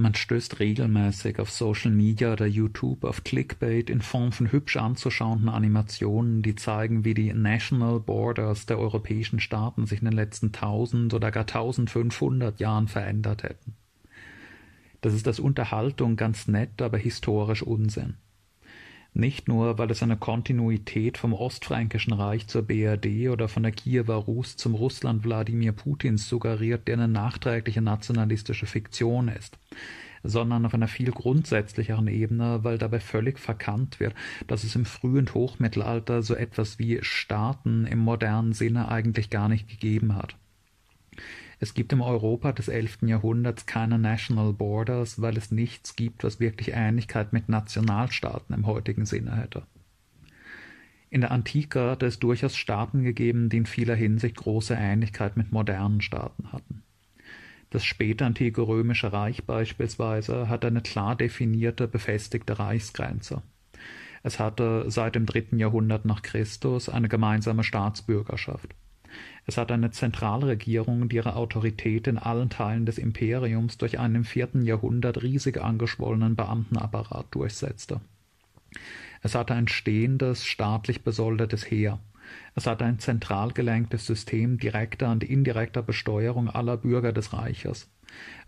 Man stößt regelmäßig auf Social Media oder YouTube auf Clickbait in Form von hübsch anzuschauenden Animationen, die zeigen, wie die National Borders der europäischen Staaten sich in den letzten tausend oder gar 1500 Jahren verändert hätten. Das ist als Unterhaltung ganz nett, aber historisch Unsinn. Nicht nur, weil es eine Kontinuität vom Ostfränkischen Reich zur BRD oder von der Kiewer Rus zum Russland Wladimir Putins suggeriert, der eine nachträgliche nationalistische Fiktion ist, sondern auf einer viel grundsätzlicheren Ebene, weil dabei völlig verkannt wird, dass es im frühen Hochmittelalter so etwas wie Staaten im modernen Sinne eigentlich gar nicht gegeben hat. Es gibt im Europa des 11. Jahrhunderts keine National Borders, weil es nichts gibt, was wirklich Ähnlichkeit mit Nationalstaaten im heutigen Sinne hätte. In der Antike hat es durchaus Staaten gegeben, die in vieler Hinsicht große Ähnlichkeit mit modernen Staaten hatten. Das spätantike römische Reich beispielsweise hat eine klar definierte, befestigte Reichsgrenze. Es hatte seit dem dritten Jahrhundert nach Christus eine gemeinsame Staatsbürgerschaft. Es hat eine Zentralregierung, die ihre Autorität in allen Teilen des Imperiums durch einen im vierten Jahrhundert riesig angeschwollenen Beamtenapparat durchsetzte. Es hatte ein stehendes, staatlich besoldetes Heer. Es hatte ein zentral gelenktes System direkter und indirekter Besteuerung aller Bürger des Reiches.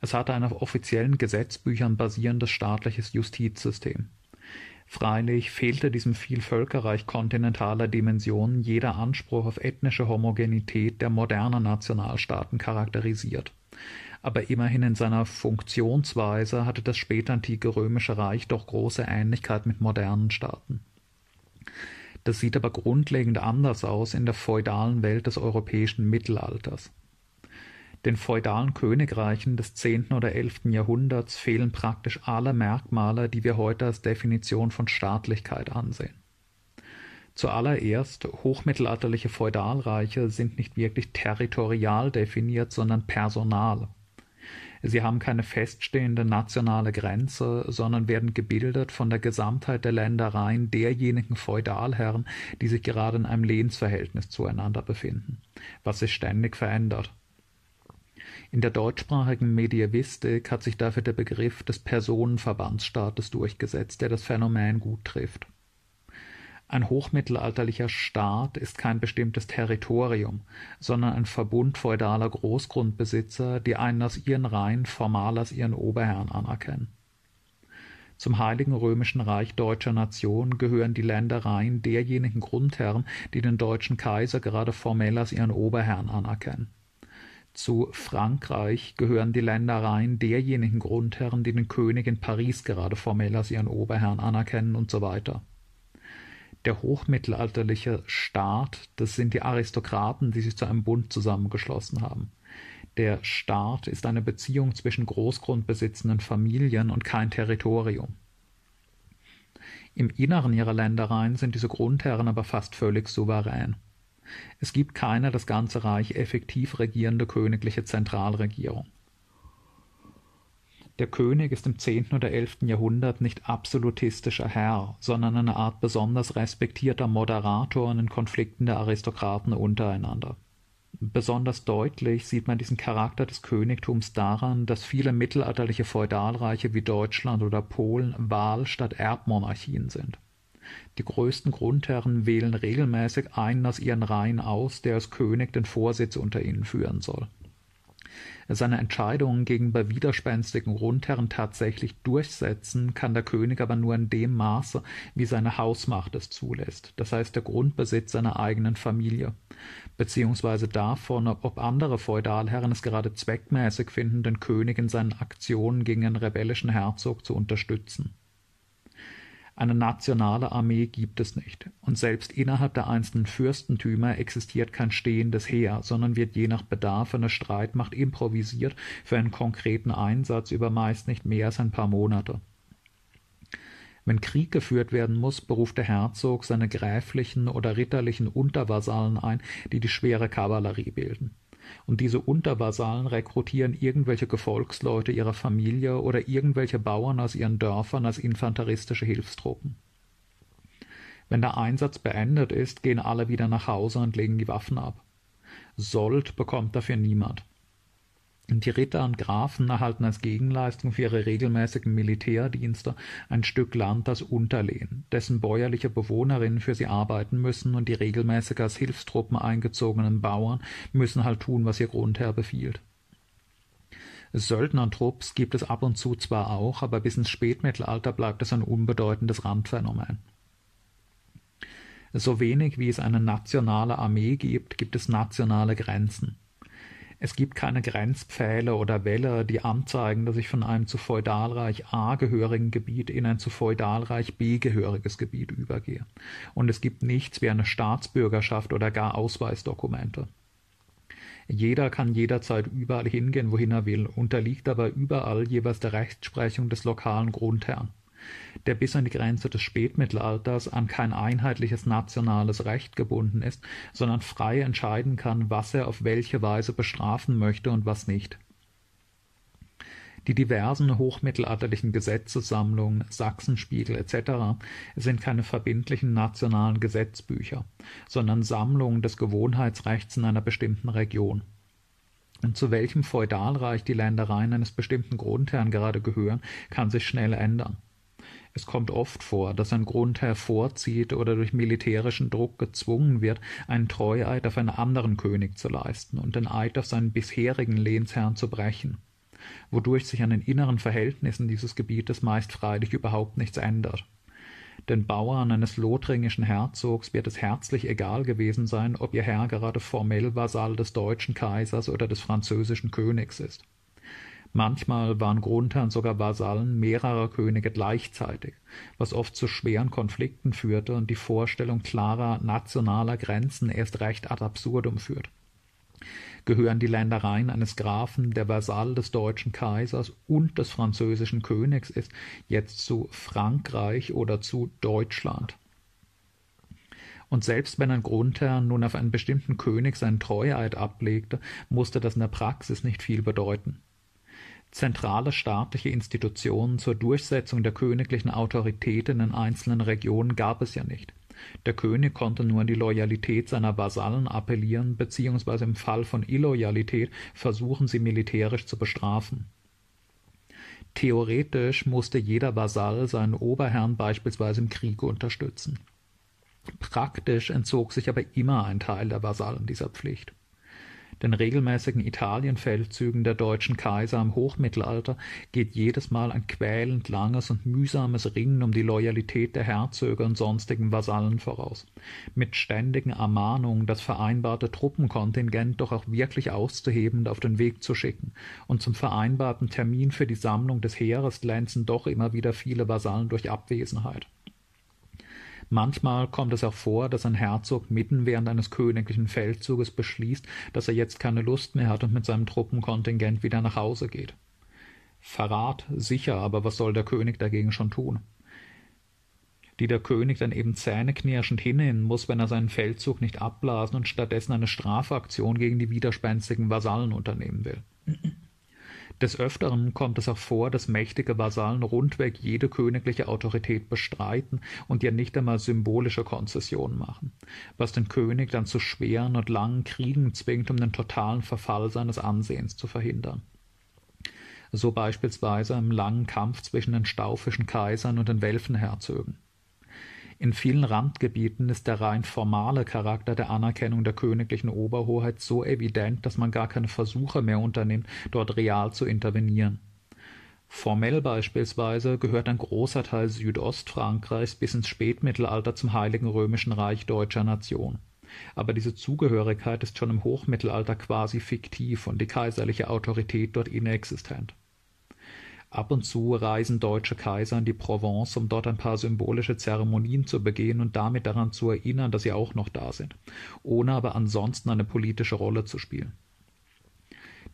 Es hatte ein auf offiziellen Gesetzbüchern basierendes staatliches Justizsystem. Freilich fehlte diesem Vielvölkerreich kontinentaler Dimensionen jeder Anspruch auf ethnische Homogenität, der moderne Nationalstaaten charakterisiert. Aber immerhin in seiner Funktionsweise hatte das spätantike römische Reich doch große Ähnlichkeit mit modernen Staaten. Das sieht aber grundlegend anders aus in der feudalen Welt des europäischen Mittelalters. Den feudalen Königreichen des zehnten oder elften Jahrhunderts fehlen praktisch alle Merkmale, die wir heute als Definition von Staatlichkeit ansehen. Zuallererst, hochmittelalterliche Feudalreiche sind nicht wirklich territorial definiert, sondern personal. Sie haben keine feststehende nationale Grenze, sondern werden gebildet von der Gesamtheit der Ländereien derjenigen Feudalherren, die sich gerade in einem Lehnsverhältnis zueinander befinden, was sich ständig verändert. In der deutschsprachigen Medievistik hat sich dafür der Begriff des Personenverbandsstaates durchgesetzt, der das Phänomen gut trifft. Ein hochmittelalterlicher Staat ist kein bestimmtes Territorium, sondern ein Verbund feudaler Großgrundbesitzer, die einen aus ihren Reihen formal als ihren Oberherrn anerkennen. Zum Heiligen Römischen Reich Deutscher Nation gehören die Ländereien derjenigen Grundherren, die den deutschen Kaiser gerade formell als ihren Oberherrn anerkennen. Zu Frankreich gehören die Ländereien derjenigen Grundherren, die den König in Paris gerade formell als ihren Oberherrn anerkennen und so weiter. Der hochmittelalterliche Staat, das sind die Aristokraten, die sich zu einem Bund zusammengeschlossen haben. Der Staat ist eine Beziehung zwischen großgrundbesitzenden Familien und kein Territorium. Im Inneren ihrer Ländereien sind diese Grundherren aber fast völlig souverän. Es gibt keine das ganze Reich effektiv regierende königliche Zentralregierung. Der König ist im zehnten oder elften Jahrhundert nicht absolutistischer Herr, sondern eine Art besonders respektierter Moderator in den Konflikten der Aristokraten untereinander. Besonders deutlich sieht man diesen Charakter des Königtums daran, dass viele mittelalterliche Feudalreiche wie Deutschland oder Polen Wahl- statt Erbmonarchien sind. Die größten Grundherren wählen regelmäßig einen aus ihren Reihen aus, der als König den Vorsitz unter ihnen führen soll. Seine Entscheidungen gegenüber widerspenstigen Grundherren tatsächlich durchsetzen kann der König aber nur in dem Maße, wie seine Hausmacht es zulässt, das heißt der Grundbesitz seiner eigenen Familie, beziehungsweise davon, ob andere Feudalherren es gerade zweckmäßig finden, den König in seinen Aktionen gegen den rebellischen Herzog zu unterstützen. Eine nationale Armee gibt es nicht, und selbst innerhalb der einzelnen Fürstentümer existiert kein stehendes Heer, sondern wird je nach Bedarf eine Streitmacht improvisiert für einen konkreten Einsatz über meist nicht mehr als ein paar Monate. Wenn Krieg geführt werden muss, beruft der Herzog seine gräflichen oder ritterlichen Untervasallen ein, die die schwere Kavallerie bilden und diese Untervasallen rekrutieren irgendwelche Gefolgsleute ihrer Familie oder irgendwelche Bauern aus ihren Dörfern als infanteristische Hilfstruppen. Wenn der Einsatz beendet ist, gehen alle wieder nach Hause und legen die Waffen ab. Sold bekommt dafür niemand. Die Ritter und Grafen erhalten als Gegenleistung für ihre regelmäßigen Militärdienste ein Stück Land als Unterlehen, dessen bäuerliche Bewohnerinnen für sie arbeiten müssen, und die regelmäßig als Hilfstruppen eingezogenen Bauern müssen halt tun, was ihr Grundherr befiehlt. Söldnertrupps gibt es ab und zu zwar auch, aber bis ins Spätmittelalter bleibt es ein unbedeutendes Randphänomen. So wenig wie es eine nationale Armee gibt, gibt es nationale Grenzen. Es gibt keine Grenzpfähle oder Wälle, die anzeigen, dass ich von einem zu Feudalreich A gehörigen Gebiet in ein zu Feudalreich B gehöriges Gebiet übergehe. Und es gibt nichts wie eine Staatsbürgerschaft oder gar Ausweisdokumente. Jeder kann jederzeit überall hingehen, wohin er will, unterliegt aber überall jeweils der Rechtsprechung des lokalen Grundherrn der bis an die Grenze des Spätmittelalters an kein einheitliches nationales Recht gebunden ist, sondern frei entscheiden kann, was er auf welche Weise bestrafen möchte und was nicht. Die diversen hochmittelalterlichen Gesetzessammlungen, Sachsenspiegel etc. sind keine verbindlichen nationalen Gesetzbücher, sondern Sammlungen des Gewohnheitsrechts in einer bestimmten Region. Und zu welchem Feudalreich die Ländereien eines bestimmten Grundherrn gerade gehören, kann sich schnell ändern. Es kommt oft vor, dass ein Grundherr vorzieht oder durch militärischen Druck gezwungen wird, einen Treueid auf einen anderen König zu leisten und den Eid auf seinen bisherigen Lehnsherrn zu brechen, wodurch sich an den inneren Verhältnissen dieses Gebietes meist freilich überhaupt nichts ändert. Den Bauern eines lothringischen Herzogs wird es herzlich egal gewesen sein, ob ihr Herr gerade formell Vasall des deutschen Kaisers oder des französischen Königs ist. Manchmal waren Grundherren sogar Vasallen mehrerer Könige gleichzeitig, was oft zu schweren Konflikten führte und die Vorstellung klarer nationaler Grenzen erst recht ad absurdum führt. Gehören die Ländereien eines Grafen, der Vasall des deutschen Kaisers und des französischen Königs ist, jetzt zu Frankreich oder zu Deutschland? Und selbst wenn ein Grundherr nun auf einen bestimmten König seinen Treueid ablegte, musste das in der Praxis nicht viel bedeuten. Zentrale staatliche Institutionen zur Durchsetzung der königlichen Autorität in den einzelnen Regionen gab es ja nicht. Der König konnte nur an die Loyalität seiner Vasallen appellieren, beziehungsweise im Fall von Illoyalität versuchen, sie militärisch zu bestrafen. Theoretisch musste jeder Vasall seinen Oberherrn beispielsweise im Krieg unterstützen. Praktisch entzog sich aber immer ein Teil der Vasallen dieser Pflicht den regelmäßigen Italienfeldzügen der deutschen Kaiser im Hochmittelalter geht jedes Mal ein quälend langes und mühsames Ringen um die Loyalität der Herzöge und sonstigen Vasallen voraus, mit ständigen Ermahnungen, das vereinbarte Truppenkontingent doch auch wirklich auszuheben und auf den Weg zu schicken, und zum vereinbarten Termin für die Sammlung des Heeres glänzen doch immer wieder viele Vasallen durch Abwesenheit. Manchmal kommt es auch vor, dass ein Herzog mitten während eines königlichen Feldzuges beschließt, dass er jetzt keine Lust mehr hat und mit seinem Truppenkontingent wieder nach Hause geht. Verrat, sicher, aber was soll der König dagegen schon tun? die der König dann eben zähneknirschend hinnehmen muss, wenn er seinen Feldzug nicht abblasen und stattdessen eine Strafaktion gegen die widerspenstigen Vasallen unternehmen will. Des Öfteren kommt es auch vor, dass mächtige Vasallen rundweg jede königliche Autorität bestreiten und ihr nicht einmal symbolische Konzessionen machen, was den König dann zu schweren und langen Kriegen zwingt, um den totalen Verfall seines Ansehens zu verhindern so beispielsweise im langen Kampf zwischen den staufischen Kaisern und den Welfenherzögen. In vielen Randgebieten ist der rein formale Charakter der Anerkennung der königlichen Oberhoheit so evident, dass man gar keine Versuche mehr unternimmt, dort real zu intervenieren. Formell beispielsweise gehört ein großer Teil Südostfrankreichs bis ins Spätmittelalter zum Heiligen Römischen Reich deutscher Nation. Aber diese Zugehörigkeit ist schon im Hochmittelalter quasi fiktiv und die kaiserliche Autorität dort inexistent. Ab und zu reisen deutsche Kaiser in die Provence, um dort ein paar symbolische Zeremonien zu begehen und damit daran zu erinnern, dass sie auch noch da sind, ohne aber ansonsten eine politische Rolle zu spielen.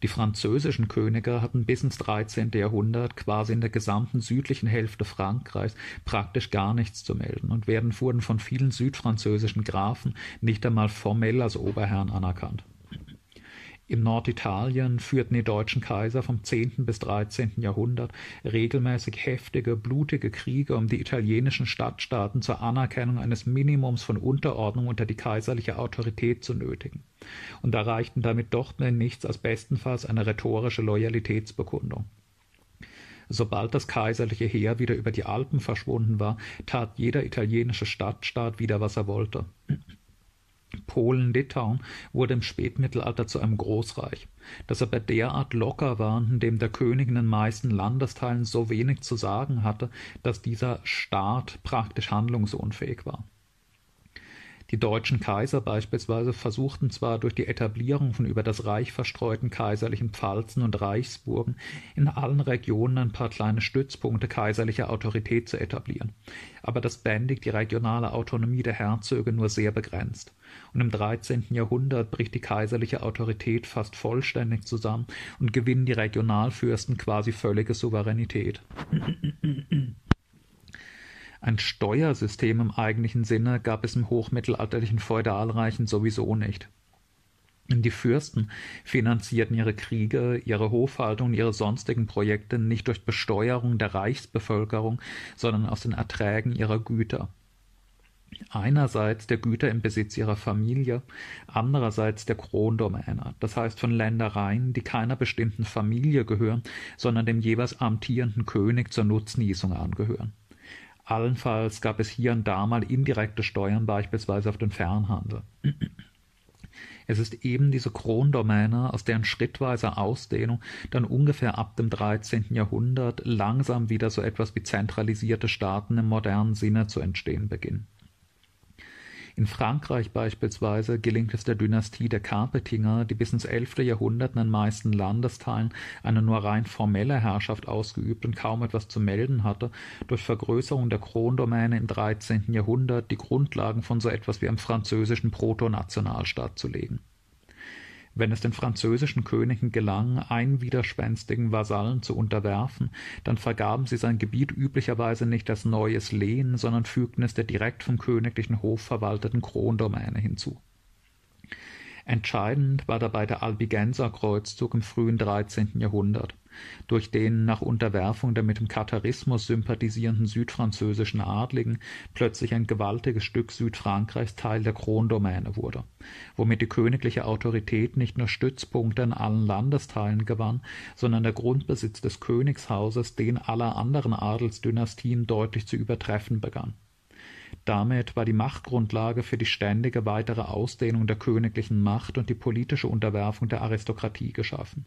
Die französischen Könige hatten bis ins 13. Jahrhundert quasi in der gesamten südlichen Hälfte Frankreichs praktisch gar nichts zu melden und werden wurden von vielen südfranzösischen Grafen nicht einmal formell als Oberherren anerkannt. In Norditalien führten die deutschen Kaiser vom 10. bis 13. Jahrhundert regelmäßig heftige, blutige Kriege, um die italienischen Stadtstaaten zur Anerkennung eines Minimums von Unterordnung unter die kaiserliche Autorität zu nötigen und erreichten damit doch nichts als bestenfalls eine rhetorische Loyalitätsbekundung. Sobald das kaiserliche Heer wieder über die Alpen verschwunden war, tat jeder italienische Stadtstaat wieder, was er wollte. Polen-Litauen wurde im Spätmittelalter zu einem Großreich, das aber derart locker war und in dem der König in den meisten Landesteilen so wenig zu sagen hatte, dass dieser Staat praktisch handlungsunfähig war die deutschen Kaiser beispielsweise versuchten zwar durch die Etablierung von über das Reich verstreuten kaiserlichen Pfalzen und Reichsburgen in allen Regionen ein paar kleine Stützpunkte kaiserlicher Autorität zu etablieren, aber das bändigt die regionale Autonomie der Herzöge nur sehr begrenzt, und im 13. Jahrhundert bricht die kaiserliche Autorität fast vollständig zusammen und gewinnen die Regionalfürsten quasi völlige Souveränität. Ein Steuersystem im eigentlichen Sinne gab es im hochmittelalterlichen Feudalreichen sowieso nicht. Die Fürsten finanzierten ihre Kriege, ihre Hofhaltung, ihre sonstigen Projekte nicht durch Besteuerung der Reichsbevölkerung, sondern aus den Erträgen ihrer Güter. Einerseits der Güter im Besitz ihrer Familie, andererseits der Krondomäne, das heißt von Ländereien, die keiner bestimmten Familie gehören, sondern dem jeweils amtierenden König zur Nutznießung angehören. Allenfalls gab es hier und da mal indirekte Steuern, beispielsweise auf den Fernhandel. Es ist eben diese Krondomäne, aus deren schrittweiser Ausdehnung dann ungefähr ab dem 13. Jahrhundert langsam wieder so etwas wie zentralisierte Staaten im modernen Sinne zu entstehen beginnen. In Frankreich beispielsweise gelingt es der Dynastie der Carpetinger, die bis ins 11. Jahrhundert in den meisten Landesteilen eine nur rein formelle Herrschaft ausgeübt und kaum etwas zu melden hatte, durch Vergrößerung der Krondomäne im 13. Jahrhundert die Grundlagen von so etwas wie einem französischen Protonationalstaat zu legen wenn es den französischen Königen gelang, einen widerspenstigen Vasallen zu unterwerfen, dann vergaben sie sein Gebiet üblicherweise nicht als neues Lehen, sondern fügten es der direkt vom königlichen Hof verwalteten Krondomäne hinzu Entscheidend war dabei der Albigenserkreuzzug im frühen 13. Jahrhundert, durch den nach Unterwerfung der mit dem Katharismus sympathisierenden südfranzösischen Adligen plötzlich ein gewaltiges Stück Südfrankreichs Teil der Krondomäne wurde, womit die königliche Autorität nicht nur Stützpunkte in allen Landesteilen gewann, sondern der Grundbesitz des Königshauses den aller anderen Adelsdynastien deutlich zu übertreffen begann damit war die Machtgrundlage für die ständige weitere Ausdehnung der königlichen Macht und die politische Unterwerfung der Aristokratie geschaffen.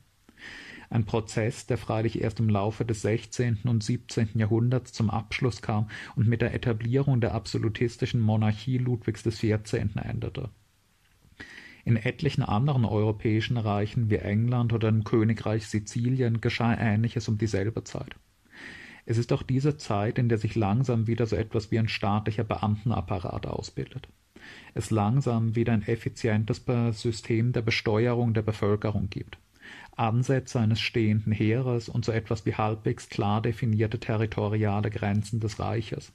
Ein Prozess, der freilich erst im Laufe des 16. und 17. Jahrhunderts zum Abschluss kam und mit der Etablierung der absolutistischen Monarchie Ludwigs XIV. endete. In etlichen anderen europäischen Reichen wie England oder dem Königreich Sizilien geschah Ähnliches um dieselbe Zeit. Es ist auch diese Zeit, in der sich langsam wieder so etwas wie ein staatlicher Beamtenapparat ausbildet. Es langsam wieder ein effizientes System der Besteuerung der Bevölkerung gibt. Ansätze eines stehenden Heeres und so etwas wie halbwegs klar definierte territoriale Grenzen des Reiches.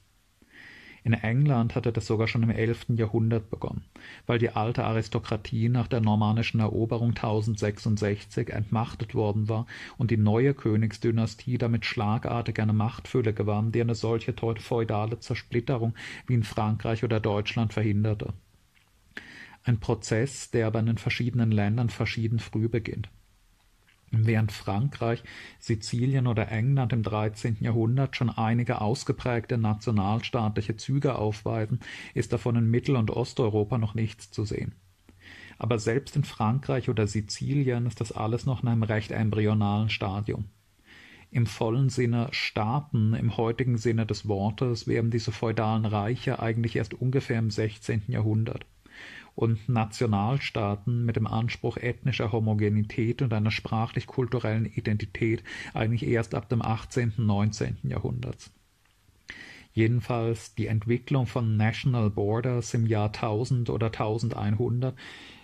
In England hatte das sogar schon im 11. Jahrhundert begonnen, weil die alte Aristokratie nach der normannischen Eroberung 1066 entmachtet worden war und die neue Königsdynastie damit schlagartig eine Machtfülle gewann, die eine solche feudale Zersplitterung wie in Frankreich oder Deutschland verhinderte. Ein Prozess, der aber in den verschiedenen Ländern verschieden früh beginnt. Während Frankreich, Sizilien oder England im 13. Jahrhundert schon einige ausgeprägte nationalstaatliche Züge aufweisen, ist davon in Mittel- und Osteuropa noch nichts zu sehen. Aber selbst in Frankreich oder Sizilien ist das alles noch in einem recht embryonalen Stadium. Im vollen Sinne Staaten, im heutigen Sinne des Wortes, werden diese feudalen Reiche eigentlich erst ungefähr im 16. Jahrhundert und Nationalstaaten mit dem Anspruch ethnischer Homogenität und einer sprachlich-kulturellen Identität eigentlich erst ab dem 18. und 19. Jahrhundert. Jedenfalls die Entwicklung von National Borders im Jahr 1000 oder 1100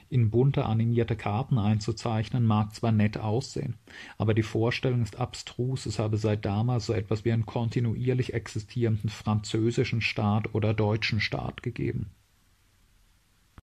in bunte animierte Karten einzuzeichnen, mag zwar nett aussehen, aber die Vorstellung ist abstrus, es habe seit damals so etwas wie einen kontinuierlich existierenden französischen Staat oder deutschen Staat gegeben